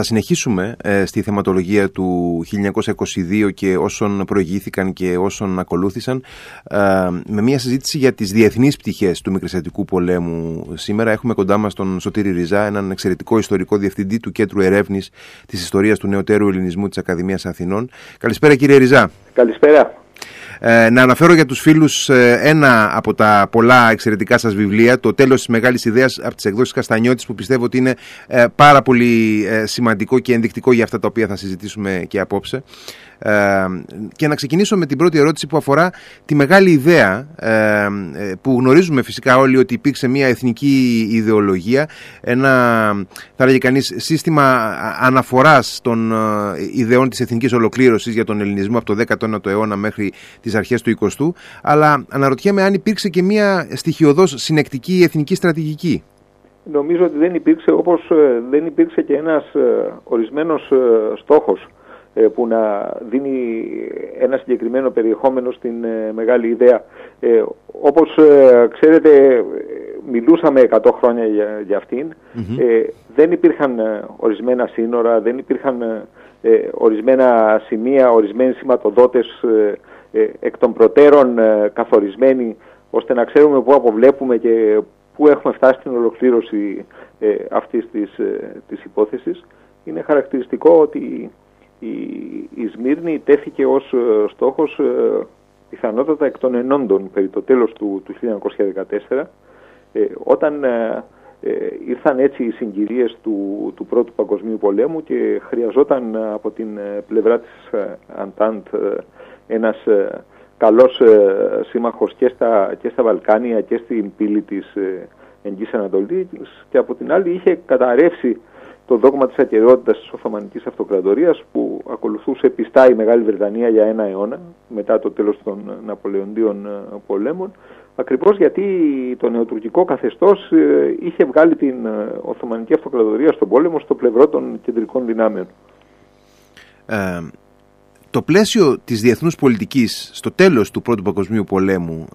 Θα συνεχίσουμε ε, στη θεματολογία του 1922 και όσων προηγήθηκαν και όσων ακολούθησαν ε, με μια συζήτηση για τις διεθνείς πτυχές του Μικρασιατικού πολέμου. Σήμερα έχουμε κοντά μας τον Σωτήρη Ριζά, έναν εξαιρετικό ιστορικό διευθυντή του Κέντρου Ερεύνης της Ιστορίας του Νεωτέρου Ελληνισμού της Ακαδημίας Αθηνών. Καλησπέρα κύριε Ριζά. Καλησπέρα. Ε, να αναφέρω για τους φίλους ε, ένα από τα πολλά εξαιρετικά σας βιβλία, το τέλος της μεγάλης ιδέας από τις εκδόσεις Καστανιώτης που πιστεύω ότι είναι ε, πάρα πολύ σημαντικό και ενδεικτικό για αυτά τα οποία θα συζητήσουμε και απόψε. Ε, και να ξεκινήσω με την πρώτη ερώτηση που αφορά τη μεγάλη ιδέα ε, που γνωρίζουμε φυσικά όλοι ότι υπήρξε μια εθνική ιδεολογία, ένα θα λέγει κανείς σύστημα αναφοράς των ε, ιδεών της εθνικής ολοκλήρωσης για τον ελληνισμό από το 19ο αιώνα μέχρι τις αρχές του 20ου, αλλά αναρωτιέμαι αν υπήρξε και μια στοιχειοδός συνεκτική εθνική στρατηγική. Νομίζω ότι δεν υπήρξε όπως δεν υπήρξε και ένας ορισμένος στόχος. ε, που να δίνει ένα συγκεκριμένο περιεχόμενο στην ε, μεγάλη ιδέα. Ε, όπως ξέρετε μιλούσαμε 100 χρόνια για, για αυτην δεν υπήρχαν ορισμένα σύνορα, δεν υπήρχαν ορισμένα σημεία, ορισμένοι σηματοδότες εκ των προτέρων καθορισμένοι ώστε να ξέρουμε πού αποβλέπουμε και πού έχουμε φτάσει στην ολοκλήρωση αυτής της, της υπόθεσης. Είναι χαρακτηριστικό ότι η, η Σμύρνη τέθηκε ως ε, στόχος ε, πιθανότατα εκ των ενόντων περί το τέλος του, του 1914 ε, όταν ήρθαν έτσι οι συγκυρίες του, του Πρώτου Παγκοσμίου Πολέμου και χρειαζόταν από την πλευρά της Αντάντ ένας καλός σύμμαχος και στα, και στα Βαλκάνια και στην πύλη της Εγγύης Ανατολής και από την άλλη είχε καταρρεύσει το δόγμα της ακαιρεότητας της Οθωμανικής Αυτοκρατορίας που ακολουθούσε πιστά η Μεγάλη Βρετανία για ένα αιώνα μετά το τέλος των Ναπολεοντίων ε, πολέμων ακριβώς γιατί το νεοτουρκικό καθεστώς ε, είχε βγάλει την ε, Οθωμανική Αυτοκρατορία στον πόλεμο στο πλευρό των κεντρικών δυνάμεων. Ε, το πλαίσιο της διεθνούς πολιτικής στο τέλος του Πρώτου Παγκοσμίου Πολέμου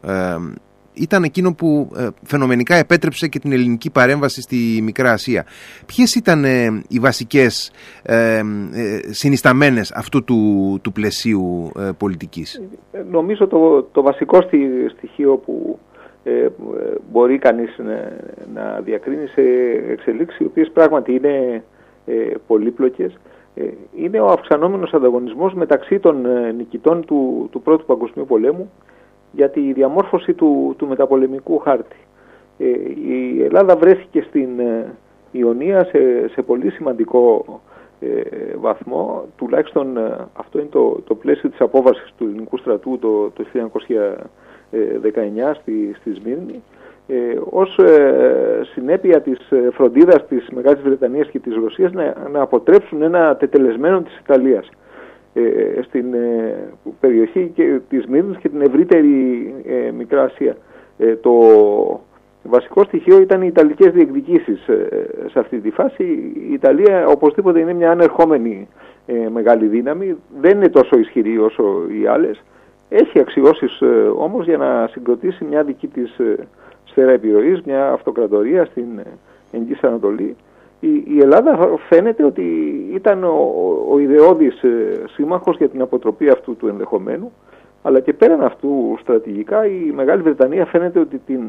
ήταν εκείνο που ε, φαινομενικά επέτρεψε και την ελληνική παρέμβαση στη Μικρά Ασία. Ποιες ήταν ε, οι βασικές ε, συνισταμένες αυτού του, του πλαισίου πολιτικής; Νομίζω το, το βασικό στοιχείο που μπορεί κανείς να, να διακρίνει σε εξελίξεις οι οποίες πράγματι είναι πολύπλοκες είναι ο αυξανόμενος ανταγωνισμός μεταξύ των νικητών του, του Πρώτου Παγκοσμίου Πολέμου για τη διαμόρφωση του, του μεταπολεμικού χάρτη. Ε, η Ελλάδα βρέθηκε στην ε, Ιωνία σε, σε πολύ σημαντικό ε, βαθμό, τουλάχιστον αυτό είναι το, το πλαίσιο της απόβασης του ελληνικού στρατού το, το 1919 στη, στη Σμύρνη, ε, ως συνέπεια της φροντίδας της Μεγάλης Βρετανίας και της Ρωσίας να, να αποτρέψουν ένα τετελεσμένο της Ιταλίας. Ε, στην ε, περιοχή και της Μύρνης και την ευρύτερη ε, Μικρά Ασία. Το βασικό στοιχείο ήταν οι Ιταλικές διεκδικήσεις σε αυτή τη φάση. Η Ιταλία οπωσδήποτε είναι μια ανερχόμενη μεγάλη δύναμη, δεν είναι τόσο ισχυρή όσο οι άλλες. Έχει αξιώσεις όμως για να συγκροτήσει μια δική της σφαίρα επιρροής, μια αυτοκρατορία στην Εγγύης Ανατολή η, Ελλάδα φαίνεται ότι ήταν ο, ο ιδεώδης ε, σύμμαχος για την αποτροπή αυτού του ενδεχομένου αλλά και πέραν αυτού στρατηγικά η Μεγάλη Βρετανία φαίνεται ότι την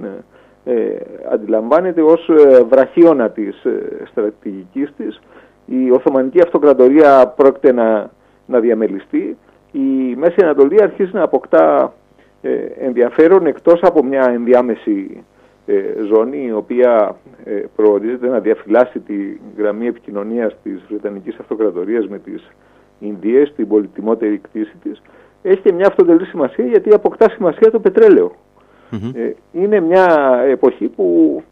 ε, αντιλαμβάνεται ως ε, βραχίωνα της ε, στρατηγικής της. Η Οθωμανική Αυτοκρατορία πρόκειται να, να διαμελιστεί. Η Μέση Ανατολή αρχίζει να αποκτά ε, ενδιαφέρον εκτός από μια ενδιάμεση ε, ζώνη η οποία ε, προορίζεται να διαφυλάσει τη γραμμή επικοινωνίας της Βρετανικής Αυτοκρατορίας με τις Ινδίες, την πολυτιμότερη κτήση της, έχει και μια αυτοτελή σημασία γιατί αποκτά σημασία το πετρελαιο ε, είναι μια εποχή που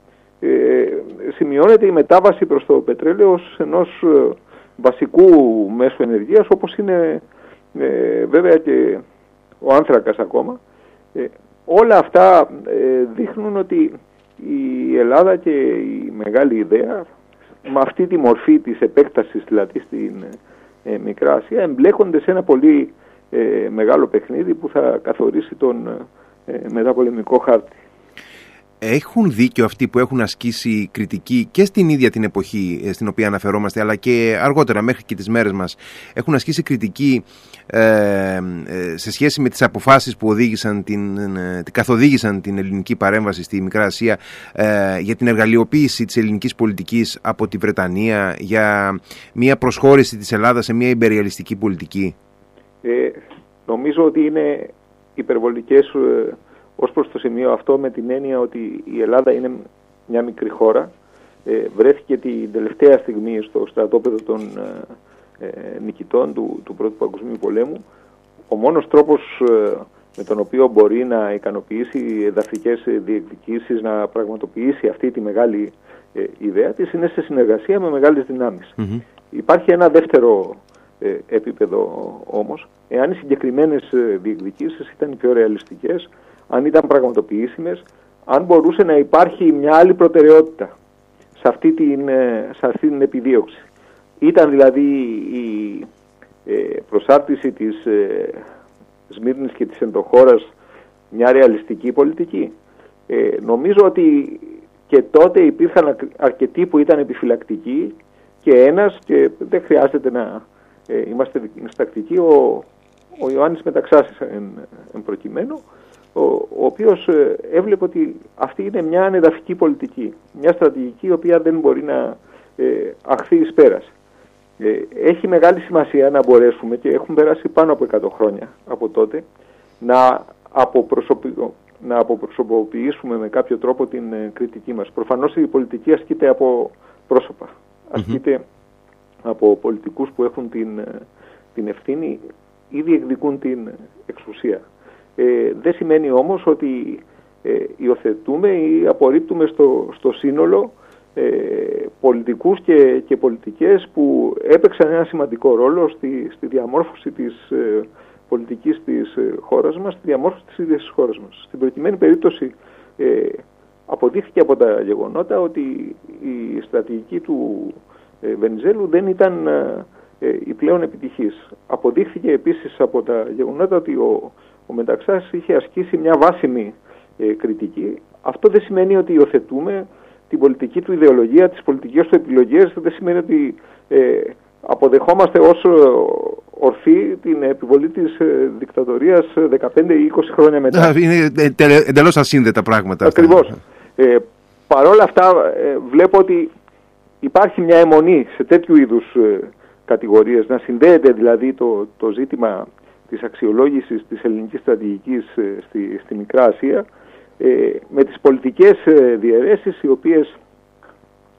σημειώνεται η μετάβαση προς το πετρέλαιο ως ενός βασικού μέσου ενεργείας όπως είναι βέβαια και ο άνθρακας ακόμα Όλα αυτά ε, δείχνουν ότι η Ελλάδα και η μεγάλη ιδέα με αυτή τη μορφή της επέκτασης δηλαδή στην ε, Μικρά Ασία εμπλέκονται σε ένα πολύ ε, μεγάλο παιχνίδι που θα καθορίσει τον μεταπολεμικό χάρτη. Έχουν δίκιο αυτοί που έχουν ασκήσει κριτική και στην ίδια την εποχή ε, στην οποία αναφερόμαστε αλλά και αργότερα μέχρι και τις μέρες μας έχουν ασκήσει κριτική ε, σε σχέση με τις αποφάσεις που οδήγησαν την, καθοδήγησαν την ελληνική παρέμβαση στη Μικρά Ασία για την εργαλειοποίηση της ελληνικής πολιτικής από τη Βρετανία για μια προσχώρηση της Ελλάδας σε μια υπεριαλιστική πολιτική. Ε, νομίζω ότι είναι υπερβολικές ε, ως προς το σημείο αυτό με την έννοια ότι η Ελλάδα είναι μια μικρή χώρα. Ε, βρέθηκε την τελευταία στιγμή στο στρατόπεδο των ε, ε νικητών του, του Πρώτου Παγκοσμίου Πολέμου. Ο μόνος τρόπος ε, με τον οποίο μπορεί να ικανοποιήσει εδαφικές διεκδικήσεις, να πραγματοποιήσει αυτή τη μεγάλη ιδέα της είναι σε συνεργασία με μεγάλες Υπάρχει ένα δεύτερο ε, επίπεδο όμως, εάν οι συγκεκριμένες ε, διεκδικήσεις ήταν πιο ρεαλιστικές, αν ήταν πραγματοποιήσιμες, αν μπορούσε να υπάρχει μια άλλη προτεραιότητα σε αυτή την, ε, σε αυτή την επιδίωξη. Ήταν δηλαδή η προσάρτηση της Σμύρνης και της ενδοχώρας μια ρεαλιστική πολιτική. νομίζω ότι και τότε υπήρχαν αρκετοί που ήταν επιφυλακτικοί και ένας και δεν χρειάζεται να ε, είμαστε τακτική, ο, ο Ιωάννης Μεταξάσης εν, εν προκειμένου, ο, ο οποίος ε, έβλεπε ότι αυτή είναι μια ανεδαφική πολιτική, μια στρατηγική η οποία δεν μπορεί να ε, αχθεί εις πέρας. Ε, έχει μεγάλη σημασία να μπορέσουμε και έχουν περάσει πάνω από 100 χρόνια από τότε να, να αποπροσωποποιήσουμε με κάποιο τρόπο την ε, κριτική μας. Προφανώς η πολιτική ασκείται από πρόσωπα, από πολιτικούς που έχουν την, ε, την ευθύνη ή διεκδικούν την εξουσία. Ε, δεν σημαίνει όμως ότι ε, υιοθετούμε ή απορρίπτουμε στο, στο σύνολο ε, πολιτικούς και, και πολιτικές που έπαιξαν ένα σημαντικό ρόλο στη, στη διαμόρφωση της ε, πολιτικής της ε, χώρας μας, στη διαμόρφωση της ίδιας της χώρας μας. Στην προκειμένη περίπτωση ε, αποδείχθηκε από τα γεγονότα ότι η στρατηγική του ε, Βενιζέλου δεν ήταν ε, ε, η πλέον επιτυχής. Αποδείχθηκε επίσης από τα γεγονότα ότι ο, ο Μεταξάς είχε ασκήσει μια βάσιμη κριτική. Αυτό δεν σημαίνει ότι υιοθετούμε την πολιτική του ιδεολογία, τις πολιτικές του επιλογές, δεν σημαίνει ότι αποδεχόμαστε ως ορθή την επιβολή της δικτατορίας 15 ή 20 χρόνια μετά. Είναι εντελώς ασύνδετα πράγματα. Ακριβώς. Ε, Παρ' όλα αυτά βλέπω ότι υπάρχει μια αιμονή σε τέτοιου είδους ε, κατηγορίες, να συνδέεται δηλαδή το, το ζήτημα της αξιολόγησης της ελληνικής στρατηγικής ε, στη, στη Μικρά Ασία ε, με τις πολιτικές ε, διαιρέσεις οι οποίες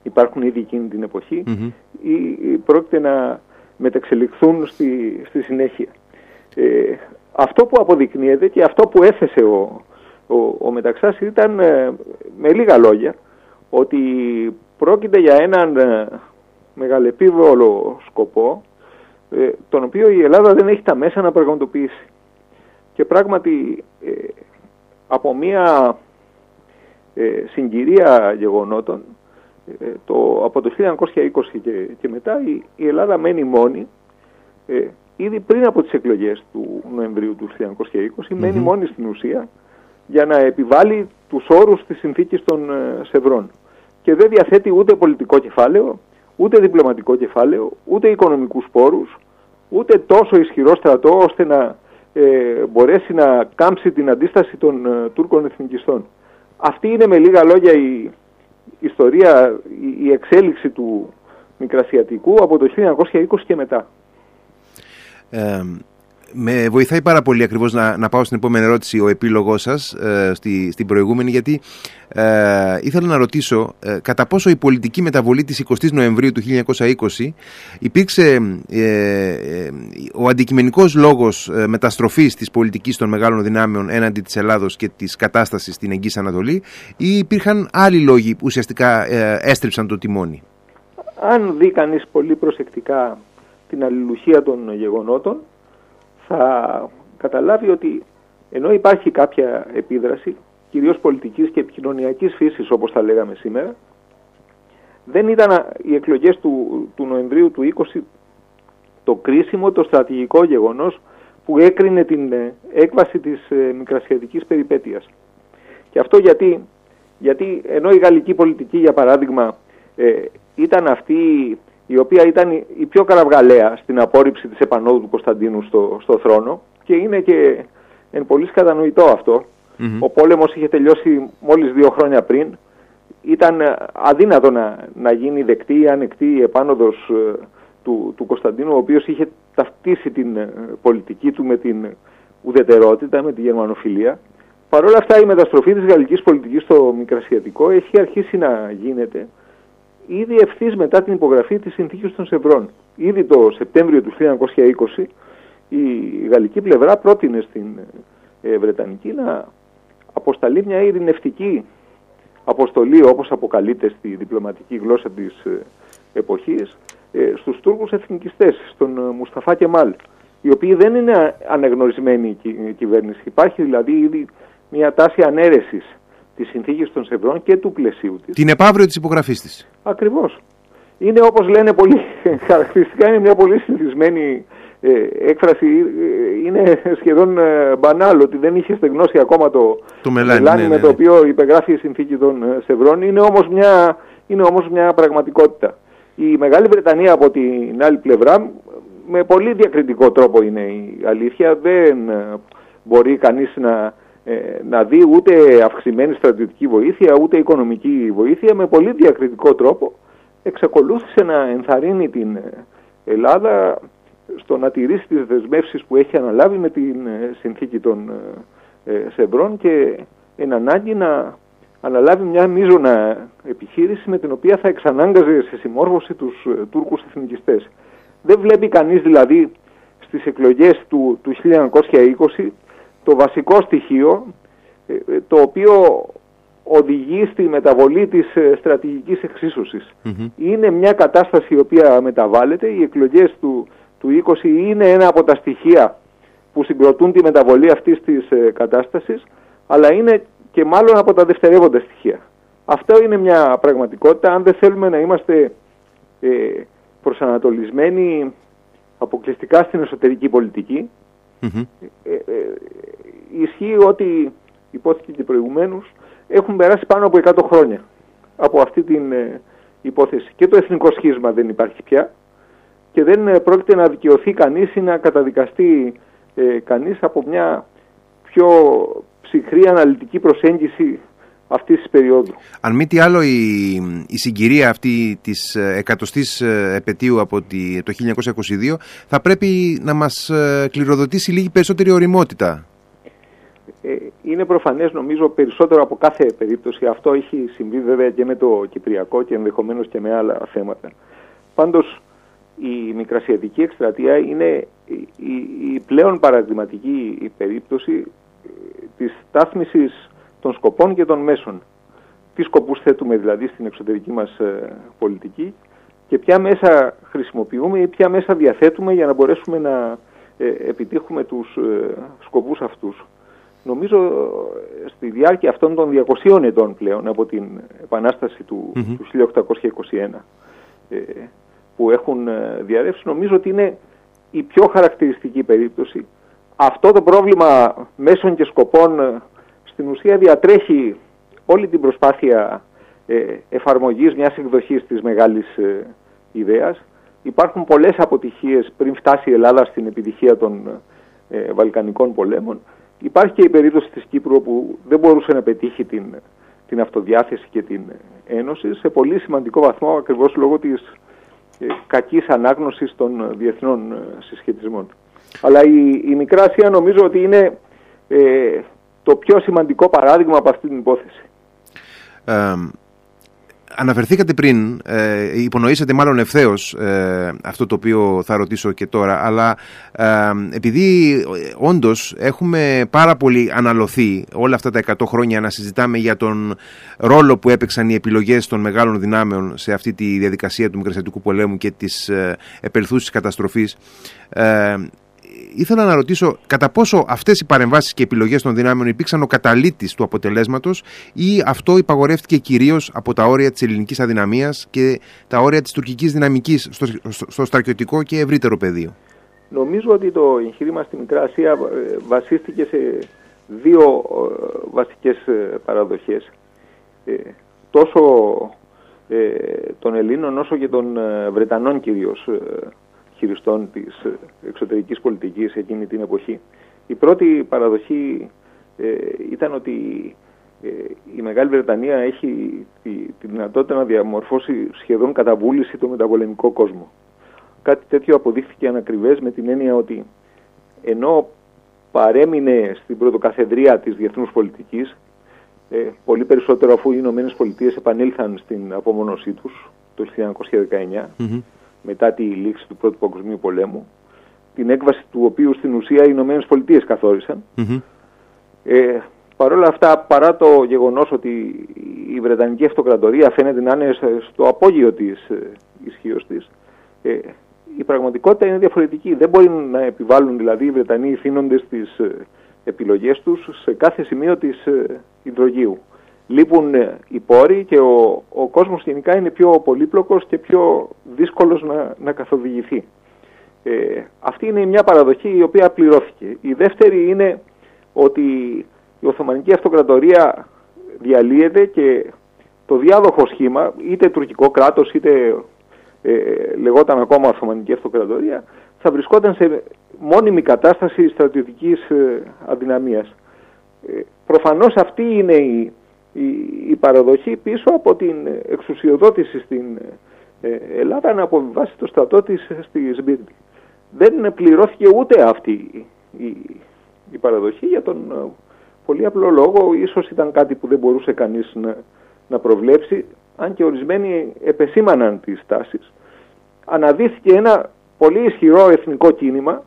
υπάρχουν ήδη εκείνη την εποχή ή, ή πρόκειται να μεταξελιχθούν στη, στη συνέχεια. Ε, αυτό που αποδεικνύεται και αυτό που έθεσε ο, ο, ο Μεταξάς ήταν με λίγα λόγια ότι Πρόκειται για έναν ε, μεγαλεπίβολο σκοπό ε, τον οποίο η Ελλάδα δεν έχει τα μέσα να πραγματοποιήσει. Και πράγματι ε, από μια συγκυρία γεγονότων το, από το 1920 και, και μετά η, Ελλάδα μένει μόνη. Ήδη πριν από τις εκλογές του Νοεμβρίου του 1920 μένει μόνη στην ουσία για να επιβάλλει τους όρους της συνθήκης των Σευρών. Και δεν διαθέτει ούτε πολιτικό κεφάλαιο, ούτε διπλωματικό κεφάλαιο, ούτε οικονομικούς πόρους, ούτε τόσο ισχυρό στρατό ώστε να ε, μπορέσει να κάμψει την αντίσταση των ε, Τούρκων εθνικιστών. Αυτή είναι με λίγα λόγια η ιστορία, η, εξέλιξη του Μικρασιατικού από το 1920 και μετά. Ε, με βοηθάει πάρα πολύ ακριβώς να, να πάω στην επόμενη ερώτηση ο επίλογός σας ε, στη, στην προηγούμενη γιατί ε, ήθελα να ρωτήσω ε, κατά πόσο η πολιτική μεταβολή της 20 Νοεμβρίου του 1920 υπήρξε ο αντικειμενικός λόγος μεταστροφής της πολιτικής των μεγάλων δυνάμεων έναντι της Ελλάδος και της κατάστασης στην Εγγύης Ανατολή ή υπήρχαν άλλοι λόγοι που ουσιαστικά έστριψαν το τιμόνι; Αν δει κανείς πολύ προσεκτικά την αλληλουχία των γεγονότων θα καταλάβει ότι ενώ υπάρχει κάποια επίδραση, κυρίως πολιτικής και επικοινωνιακής φύσης όπως τα λέγαμε σήμερα, δεν ήταν οι εκλογές του, του Νοεμβρίου του 20 το κρίσιμο, το στρατηγικό γεγονός που έκρινε την ε, έκβαση της ε, μικρασιατικής περιπέτειας. Και αυτό γιατί Γιατί ενώ η γαλλική πολιτική, για παράδειγμα, ε, ήταν αυτή η οποία ήταν η πιο καραυγαλαία στην απόρριψη της επανόδου του Κωνσταντίνου στο, στο θρόνο και είναι και εν πολλής κατανοητό Ο πόλεμος είχε τελειώσει μόλις δύο χρόνια πριν. Ήταν αδύνατο να, να γίνει δεκτή ή ανεκτή η επάνωδος ε, του, του Κωνσταντίνου, ο οποίος είχε ταυτίσει την ε, πολιτική του με την ουδετερότητα, με τη γερμανοφιλία. Παρ' όλα αυτά η μεταστροφή της γαλλικής πολιτικής στο Μικρασιατικό έχει αρχίσει να γίνεται ήδη ευθύς μετά την υπογραφή της συνθήκης των Σευρών. Ήδη το Σεπτέμβριο του 1920 η γαλλική πλευρά πρότεινε στην ε, Βρετανική να αποσταλεί μια ειρηνευτική αποστολή όπως αποκαλείται στη διπλωματική γλώσσα της ε, εποχής ε, στους Τούρκους εθνικιστές, στον Μουσταφά Κεμάλ οι οποίοι δεν είναι αναγνωρισμένοι η κυβέρνηση. Υπάρχει δηλαδή ήδη μια τάση ανέρεσης τη συνθήκη των Σευρών και του πλαισίου της. Την επαύριο της υπογραφής της. Ακριβώς. Είναι όπως λένε πολύ χαρακτηριστικά, είναι μια πολύ συνηθισμένη ε, έκφραση. Ε, είναι σχεδόν ε, μπανάλ ότι δεν είχε στεγνώσει ακόμα το, το μελάνι, ναι, με ναι, το ναι. οποίο υπεγράφει η συνθήκη των ε, Σευρών. Είναι όμως μια, είναι όμως μια πραγματικότητα. Η Μεγάλη Βρετανία από την άλλη πλευρά με πολύ διακριτικό τρόπο είναι η αλήθεια. Δεν μπορεί κανείς να ε, να δει ούτε αυξημένη στρατιωτική βοήθεια, ούτε οικονομική βοήθεια, με πολύ διακριτικό τρόπο εξακολούθησε να ενθαρρύνει την ε, Ελλάδα στο να τηρήσει τις δεσμεύσεις που έχει αναλάβει με την ε, συνθήκη των Σευρών και εν ανάγκη να αναλάβει μια μείζωνα επιχείρηση με την οποία θα εξανάγκαζε σε συμμόρφωση τους Τούρκους εθνικιστές. Δεν βλέπει κανείς δηλαδή στις εκλογές του, του 1920 το βασικό στοιχείο ε, ε, το οποίο οδηγεί στη μεταβολή της ε, στρατηγικής Είναι μια κατάσταση η οποία μεταβάλλεται, οι εκλογές του, του 20 είναι ένα από τα στοιχεία που συγκροτούν τη μεταβολή αυτής της κατάστασης, αλλά είναι και μάλλον από τα δευτερεύοντα στοιχεία. Αυτό είναι μια πραγματικότητα, αν δεν θέλουμε να είμαστε ε, προσανατολισμένοι αποκλειστικά στην εσωτερική πολιτική, ε, ε, ισχύει ότι υπόθηκε και προηγουμένως έχουν περάσει πάνω από 100 χρόνια από αυτή την ε, υπόθεση. Και το εθνικό σχίσμα δεν υπάρχει πια και δεν πρόκειται να δικαιωθεί κανείς ή να καταδικαστεί ε, κανείς από μια πιο ψυχρή αναλυτική προσέγγιση αυτής της περίοδου. Αν μη τι άλλο, η, η συγκυρία αυτή της ε, εκατοστής ε, επαιτίου από το 1922 θα πρέπει να μας ε, κληροδοτήσει λίγη περισσότερη οριμότητα. Είναι προφανές νομίζω περισσότερο από κάθε περίπτωση. Αυτό έχει συμβεί βέβαια και με το Κυπριακό και ενδεχομένως και με άλλα θέματα. Πάντως η Μικρασιατική εκστρατεία είναι η, πλέον παραδειγματική περίπτωση της στάθμισης των σκοπών και των μέσων. Τι σκοπούς θέτουμε δηλαδή στην εξωτερική μας ε, πολιτική και ποια μέσα χρησιμοποιούμε ή ποια μέσα διαθέτουμε για να μπορέσουμε να ε, επιτύχουμε τους ε, σκοπούς αυτούς. Νομίζω στη διάρκεια αυτών των 200 ετών πλέον από την επανάσταση του, του 1821 που έχουν διαρρεύσει νομίζω ότι είναι η πιο χαρακτηριστική περίπτωση. Αυτό το πρόβλημα μέσων και σκοπών στην ουσία διατρέχει όλη την προσπάθεια ε, εφαρμογής μιας εκδοχής της μεγάλης ε, ιδέας. Υπάρχουν πολλές αποτυχίες πριν φτάσει η Ελλάδα στην επιτυχία των ε, Βαλκανικών πολέμων. Υπάρχει και η περίπτωση της Κύπρου που δεν μπορούσε να πετύχει την, την αυτοδιάθεση και την ένωση σε πολύ σημαντικό βαθμό ακριβώς λόγω της ε, κακής ανάγνωσης των διεθνών ε, συσχετισμών. Αλλά η, η Μικρά Ασία νομίζω ότι είναι ε, το πιο σημαντικό παράδειγμα από αυτή την υπόθεση. Ε, αναφερθήκατε πριν, ε, υπονοήσατε μάλλον ευθέως ε, αυτό το οποίο θα ρωτήσω και τώρα, αλλά ε, επειδή ε, όντως έχουμε πάρα πολύ αναλωθεί όλα αυτά τα 100 χρόνια να συζητάμε για τον ρόλο που έπαιξαν οι επιλογές των μεγάλων δυνάμεων σε αυτή τη διαδικασία του Μικρασιατικού πολέμου και της ε, επελθούσης καταστροφής, ήθελα να ρωτήσω κατά πόσο αυτές οι παρεμβάσεις και επιλογές των δυνάμεων υπήρξαν ο καταλήτης του αποτελέσματος ή αυτό υπαγορεύτηκε κυρίως από τα όρια της ελληνικής αδυναμίας και τα όρια της τουρκικής δυναμικής στο, στο, στρατιωτικό και ευρύτερο πεδίο. Νομίζω ότι το εγχείρημα στη Μικρά Ασία ε, βασίστηκε σε δύο ε, βασικές ε, παραδοχές. τόσο των Ελλήνων όσο και των Βρετανών κυρίως χειριστών της εξωτερικής πολιτικής εκείνη την εποχή. Η πρώτη παραδοχή ήταν ότι η Μεγάλη Βρετανία έχει τη, τη δυνατότητα να διαμορφώσει σχεδόν κατά βούληση το μεταπολεμικό κόσμο. Κάτι τέτοιο αποδείχθηκε ανακριβές με την έννοια ότι ενώ παρέμεινε στην πρωτοκαθεδρία της διεθνούς πολιτικής, ε, πολύ περισσότερο αφού οι Ηνωμένες Πολιτείες επανήλθαν στην απομόνωσή τους το 1919, μετά τη λήξη του Πρώτου Παγκοσμίου Πολέμου, την έκβαση του οποίου στην ουσία οι Ηνωμένες Πολιτείες καθόρισαν. Ε, Παρ' όλα αυτά, παρά το γεγονός ότι η Βρετανική Αυτοκρατορία φαίνεται να είναι στο απόγειο της ε, ισχύως της, ε, η πραγματικότητα είναι διαφορετική. Δεν μπορεί να επιβάλλουν δηλαδή οι Βρετανοί ηθήνοντες τις ε, επιλογές τους σε κάθε σημείο της ε, υδρογείου. Λείπουν ε, οι πόροι και ο, ο κόσμος γενικά είναι πιο πολύπλοκος και πιο δύσκολος να, να καθοδηγηθεί. Ε, αυτή είναι μια παραδοχή η οποία πληρώθηκε. Η δεύτερη είναι ότι η Οθωμανική Αυτοκρατορία διαλύεται και το διάδοχο σχήμα, είτε τουρκικό κράτος είτε ε, λεγόταν ακόμα Οθωμανική Αυτοκρατορία, θα βρισκόταν σε μόνιμη κατάσταση στρατιωτικής ε, αδυναμίας. Ε, προφανώς αυτή είναι η, η, παραδοχή πίσω από την εξουσιοδότηση στην ε, Ελλάδα να αποβιβάσει το στρατό της στη Σμπίρνη. Δεν πληρώθηκε ούτε αυτή η, η παραδοχή για τον πολύ απλό λόγο, ίσως ήταν κάτι που δεν μπορούσε κανείς να, να προβλέψει, αν και ορισμένοι επεσήμαναν τις τάσεις. Αναδύθηκε ένα πολύ ισχυρό εθνικό κίνημα,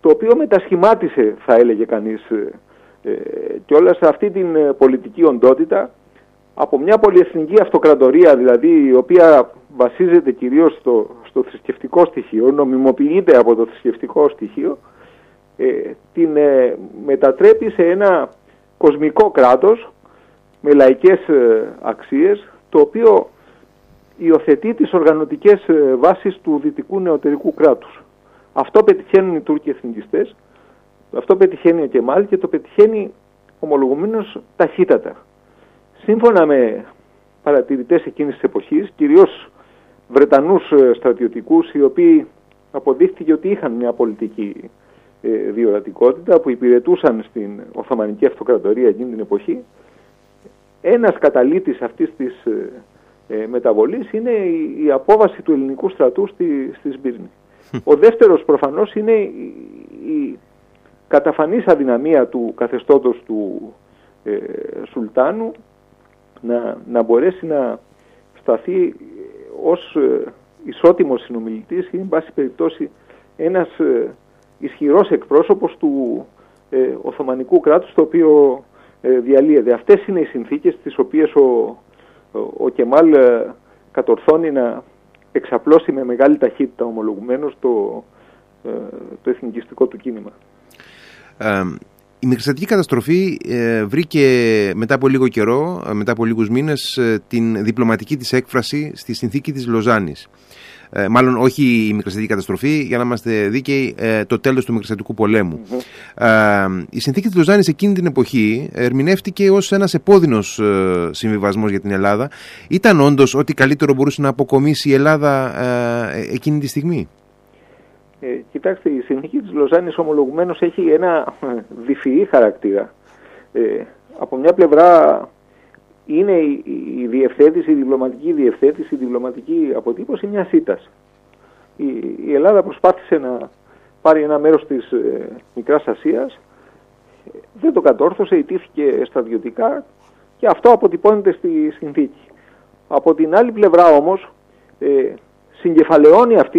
το οποίο μετασχημάτισε, θα έλεγε κανείς, ε, ε και όλα σε αυτή την ε, πολιτική οντότητα, από μια πολυεθνική αυτοκρατορία, δηλαδή η οποία βασίζεται κυρίως στο, στο θρησκευτικό στοιχείο, νομιμοποιείται από το θρησκευτικό στοιχείο, ε, την ε, μετατρέπει σε ένα κοσμικό κράτος με λαϊκές ε, αξίες το οποίο υιοθετεί τις οργανωτικές ε, βάσεις του δυτικού νεωτερικού κράτους. Αυτό πετυχαίνουν οι Τούρκοι εθνικιστές, αυτό πετυχαίνει ο Κεμάλ και το πετυχαίνει ομολογουμένως ταχύτατα. Σύμφωνα με παρατηρητές εκείνης της εποχής, κυρίως Βρετανούς ε, στρατιωτικούς οι οποίοι αποδείχθηκε ότι είχαν μια πολιτική ε, διορατικότητα που υπηρετούσαν στην Οθωμανική Αυτοκρατορία εκείνη την εποχή ένας καταλήτης αυτής της ε, ε, μεταβολής είναι η, απόβαση του ελληνικού στρατού στη, στη Σμπύρνη. Ο δεύτερος προφανώς είναι η, η καταφανής αδυναμία του καθεστώτος του ε, Σουλτάνου να, να μπορέσει να σταθεί ως ε, ισότιμος συνομιλητής ή εν πάση περιπτώσει ένας ισχυρός εκπρόσωπος του ε, Οθωμανικού κράτους το οποίο ε, διαλύεται. Αυτές είναι οι συνθήκες τις οποίες ο, ο, Κεμάλ ε, κατορθώνει να εξαπλώσει με μεγάλη ταχύτητα ομολογουμένως το, ε, το εθνικιστικό του κίνημα. Η μικραστατική καταστροφή βρήκε μετά από λίγο καιρό, μετά από λίγους μήνες, την διπλωματική της έκφραση στη συνθήκη της Λοζάνης. Ε, μάλλον όχι η μικραστατική καταστροφή, για να είμαστε δίκαιοι, ε, το τέλος του μικραστατικού Ε, η συνθήκη της Λοζάνης εκείνη την εποχή ερμηνεύτηκε ως ένας επώδυνος ε, συμβιβασμός για την Ελλάδα. Ήταν όντως ότι καλύτερο μπορούσε να αποκομίσει η Ελλάδα ε, εκείνη τη στιγμή; Ε, κοιτάξτε, η συνθήκη της Λοζάνης ομολογουμένως έχει ένα διφυή χαρακτήρα. Ε, από μια πλευρά είναι η, διευθέτηση, η διπλωματική διευθέτηση, η διπλωματική αποτύπωση μια ΣΥΤΑς. Η, η Ελλάδα προσπάθησε να πάρει ένα μέρος της ε, Μικράς Ασίας, δεν το κατόρθωσε, ιτήθηκε στρατιωτικά και αυτό αποτυπώνεται στη συνθήκη. Από την άλλη πλευρά όμως ε, συγκεφαλαιώνει αυτή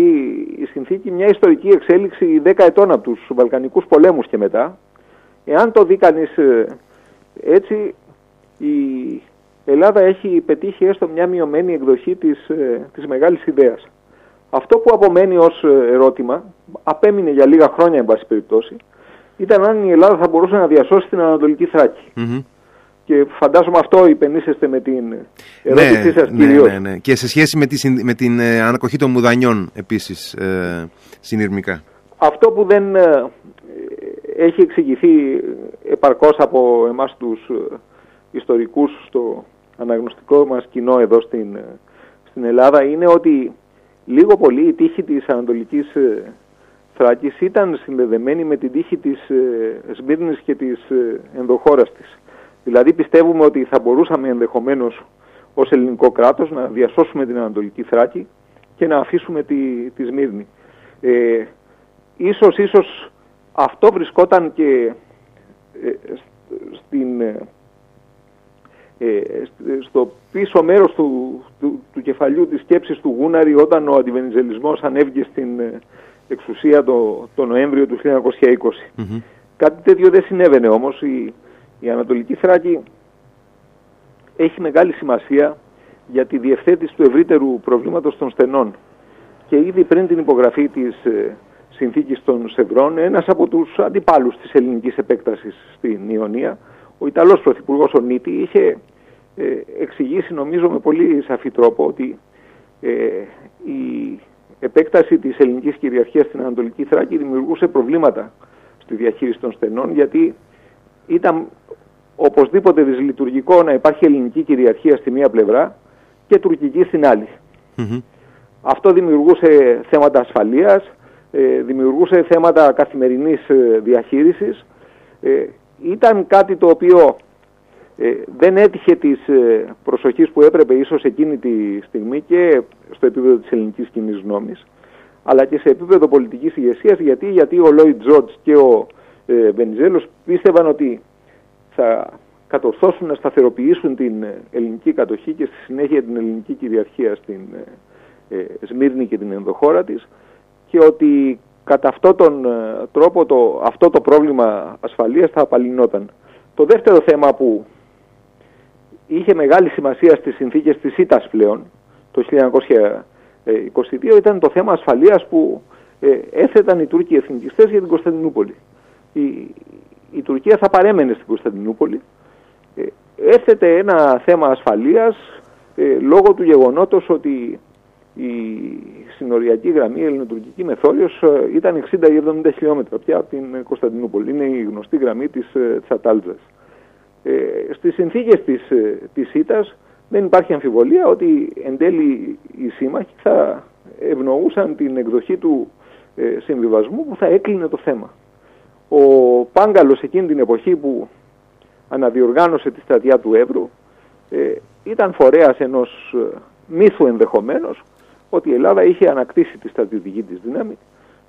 η συνθήκη μια ιστορική εξέλιξη 10 ετών από τους Βαλκανικούς πολέμους και μετά. Εάν το δει κανείς ε, έτσι, η Ελλάδα έχει πετύχει έστω μια μειωμένη εκδοχή της, ε, της μεγάλης ιδέας. Αυτό που απομένει ως ε, ερώτημα, απέμεινε για λίγα χρόνια εν πάση περιπτώσει, ήταν αν η Ελλάδα θα μπορούσε να διασώσει την Ανατολική Και φαντάζομαι αυτό υπενήσεστε με την ερώτησή ναι, σας ναι, Ναι, ναι. Και σε σχέση με, τη, με την ε, ανακοχή των μουδανιών επίσης ε, συνειρμικά. Αυτό που δεν έχει εξηγηθεί επαρκώς από εμάς τους ιστορικούς στο αναγνωστικό μας κοινό εδώ στην, στην Ελλάδα είναι ότι λίγο πολύ η τύχη της Ανατολικής Θράκης ήταν συνδεδεμένη με την τύχη της Σμύρνης και της ενδοχώρας της. Δηλαδή πιστεύουμε ότι θα μπορούσαμε ενδεχομένως ως ελληνικό κράτος να διασώσουμε την Ανατολική Θράκη και να αφήσουμε τη, τη Σμύρνη. Ε, ίσως, ίσως αυτό βρισκόταν και ε, στην, ε, ε, στο πίσω μέρος του, του, του, κεφαλιού της σκέψης του Γούναρη όταν ο αντιβενιζελισμός ανέβηκε στην εξουσία το, το Νοέμβριο του 1920. Κάτι τέτοιο δεν συνέβαινε όμως. Η, η Ανατολική Θράκη έχει μεγάλη σημασία για τη διευθέτηση του ευρύτερου προβλήματος των στενών. Και ήδη πριν την υπογραφή της ε, συνθήκης των Σευρών, ένας από τους αντιπάλους της ελληνικής επέκτασης στην Ιωνία, ο Ιταλός Πρωθυπουργός ο Νίτη, είχε ε, εξηγήσει νομίζω με πολύ σαφή τρόπο ότι ε, η επέκταση της ελληνικής κυριαρχίας στην Ανατολική Θράκη δημιουργούσε προβλήματα στη διαχείριση των στενών γιατί ήταν οπωσδήποτε δυσλειτουργικό να υπάρχει ελληνική κυριαρχία στη μία πλευρά και τουρκική στην αλλη Αυτό δημιουργούσε θέματα ασφαλείας, ε, δημιουργούσε θέματα καθημερινής ε, διαχείρισης. Ε, ήταν κάτι το οποίο δεν έτυχε της προσοχής που έπρεπε ίσως εκείνη τη στιγμή και στο επίπεδο της ελληνικής κοινής γνώμης, αλλά και σε επίπεδο πολιτικής ηγεσίας γιατί, γιατί ο Λόιτ Τζότς και ο Βενιζέλος πίστευαν ότι θα κατορθώσουν να σταθεροποιήσουν την ε, ελληνική κατοχή και στη συνέχεια την ελληνική κυριαρχία στην ε, ε, Σμύρνη και την ενδοχώρα της και ότι κατά αυτόν τον τρόπο το, αυτό το πρόβλημα ασφαλείας θα απαλυνόταν. Το δεύτερο θέμα που είχε μεγάλη σημασία στις συνθήκες της ΙΤΑΣ πλέον το 1922 ήταν το θέμα ασφαλείας που έθεταν οι Τούρκοι εθνικιστές για την Κωνσταντινούπολη. Η, η Τουρκία θα παρέμενε στην Κωνσταντινούπολη ε, έθετε ένα θέμα ασφαλείας ε, λόγω του γεγονότος ότι η συνοριακή γραμμή, η ελληνοτουρκική μεθόριος ε, ήταν 60 ή 70 χιλιόμετρα πια από την Κωνσταντινούπολη. Είναι η γνωστή γραμμή της Τσατάλτζας. Ε, στις συνθήκες της, της ΣΥΤΑΣ δεν υπάρχει αμφιβολία ότι εν τέλει οι σύμμαχοι θα ευνοούσαν την εκδοχή του συμβιβασμού που θα έκλεινε το θέμα. Ο Πάγκαλος εκείνη την εποχή που αναδιοργάνωσε τη στρατιά του Εύρου ε, ήταν φορέας ενός ε, μύθου ενδεχομένως ότι η Ελλάδα είχε ανακτήσει τη στρατιωτική της δύναμη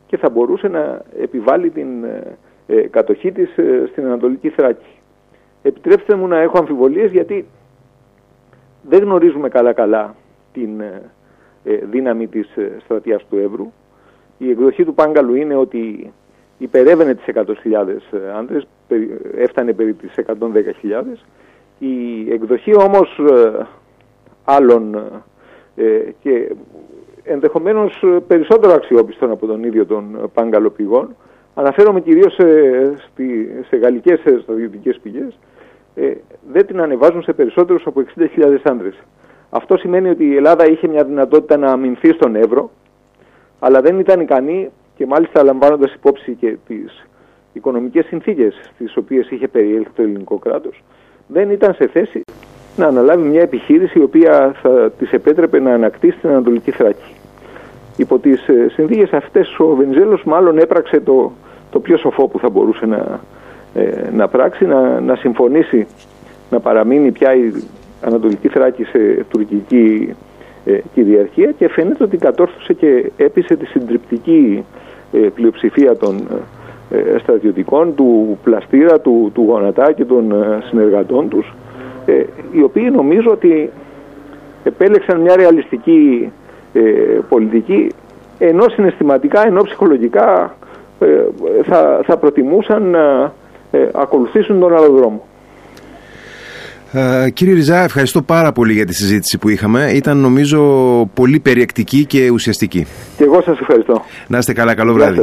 και θα μπορούσε να επιβάλλει την ε, ε κατοχή της στην Ανατολική Θράκη. Επιτρέψτε μου να έχω αμφιβολίες γιατί δεν γνωρίζουμε καλά-καλά την δύναμη της στρατιάς του Εύρου. Η εκδοχή του Πάγκαλου είναι ότι υπερεύαινε τις 100.000 άντρες, έφτανε περί τις 110.000. Η εκδοχή όμως ε, άλλων ε, και ενδεχομένως περισσότερο αξιόπιστων από τον ίδιο των παγκαλοπηγών, αναφέρομαι κυρίως σε, στη, σε γαλλικές στρατιωτικές πηγές, ε, δεν την ανεβάζουν σε περισσότερους από 60.000 άντρες. Αυτό σημαίνει ότι η Ελλάδα είχε μια δυνατότητα να αμυνθεί στον Εύρο, αλλά δεν ήταν ικανή και μάλιστα λαμβάνοντας υπόψη και τις οικονομικές συνθήκες στις οποίες είχε περιέλθει το ελληνικό κράτος, δεν ήταν σε θέση να αναλάβει μια επιχείρηση η οποία θα της επέτρεπε να ανακτήσει την Ανατολική Θράκη. Υπό τις ε, συνθήκες αυτές ο Βενιζέλος μάλλον έπραξε το, το πιο σοφό που θα μπορούσε να, ε, να πράξει, να, να συμφωνήσει να παραμείνει πια η Ανατολική Θράκη σε τουρκική ε, κυριαρχία και φαίνεται ότι κατόρθωσε και έπεισε τη συντριπτική ε, πλειοψηφία των ε, ε, στρατιωτικών, του Πλαστήρα, του, του Γονατά και των συνεργατών τους, οι οποίοι νομίζω ότι επέλεξαν μια ρεαλιστική πολιτική, ενώ συναισθηματικά, ενώ ψυχολογικά θα, θα προτιμούσαν να ακολουθήσουν τον άλλο δρόμο. Ε, κύριε Ριζά, ευχαριστώ πάρα πολύ για τη συζήτηση που είχαμε. Ήταν νομίζω πολύ περιεκτική και ουσιαστική. Και εγώ σας ευχαριστώ. Να είστε καλά, καλό βράδυ.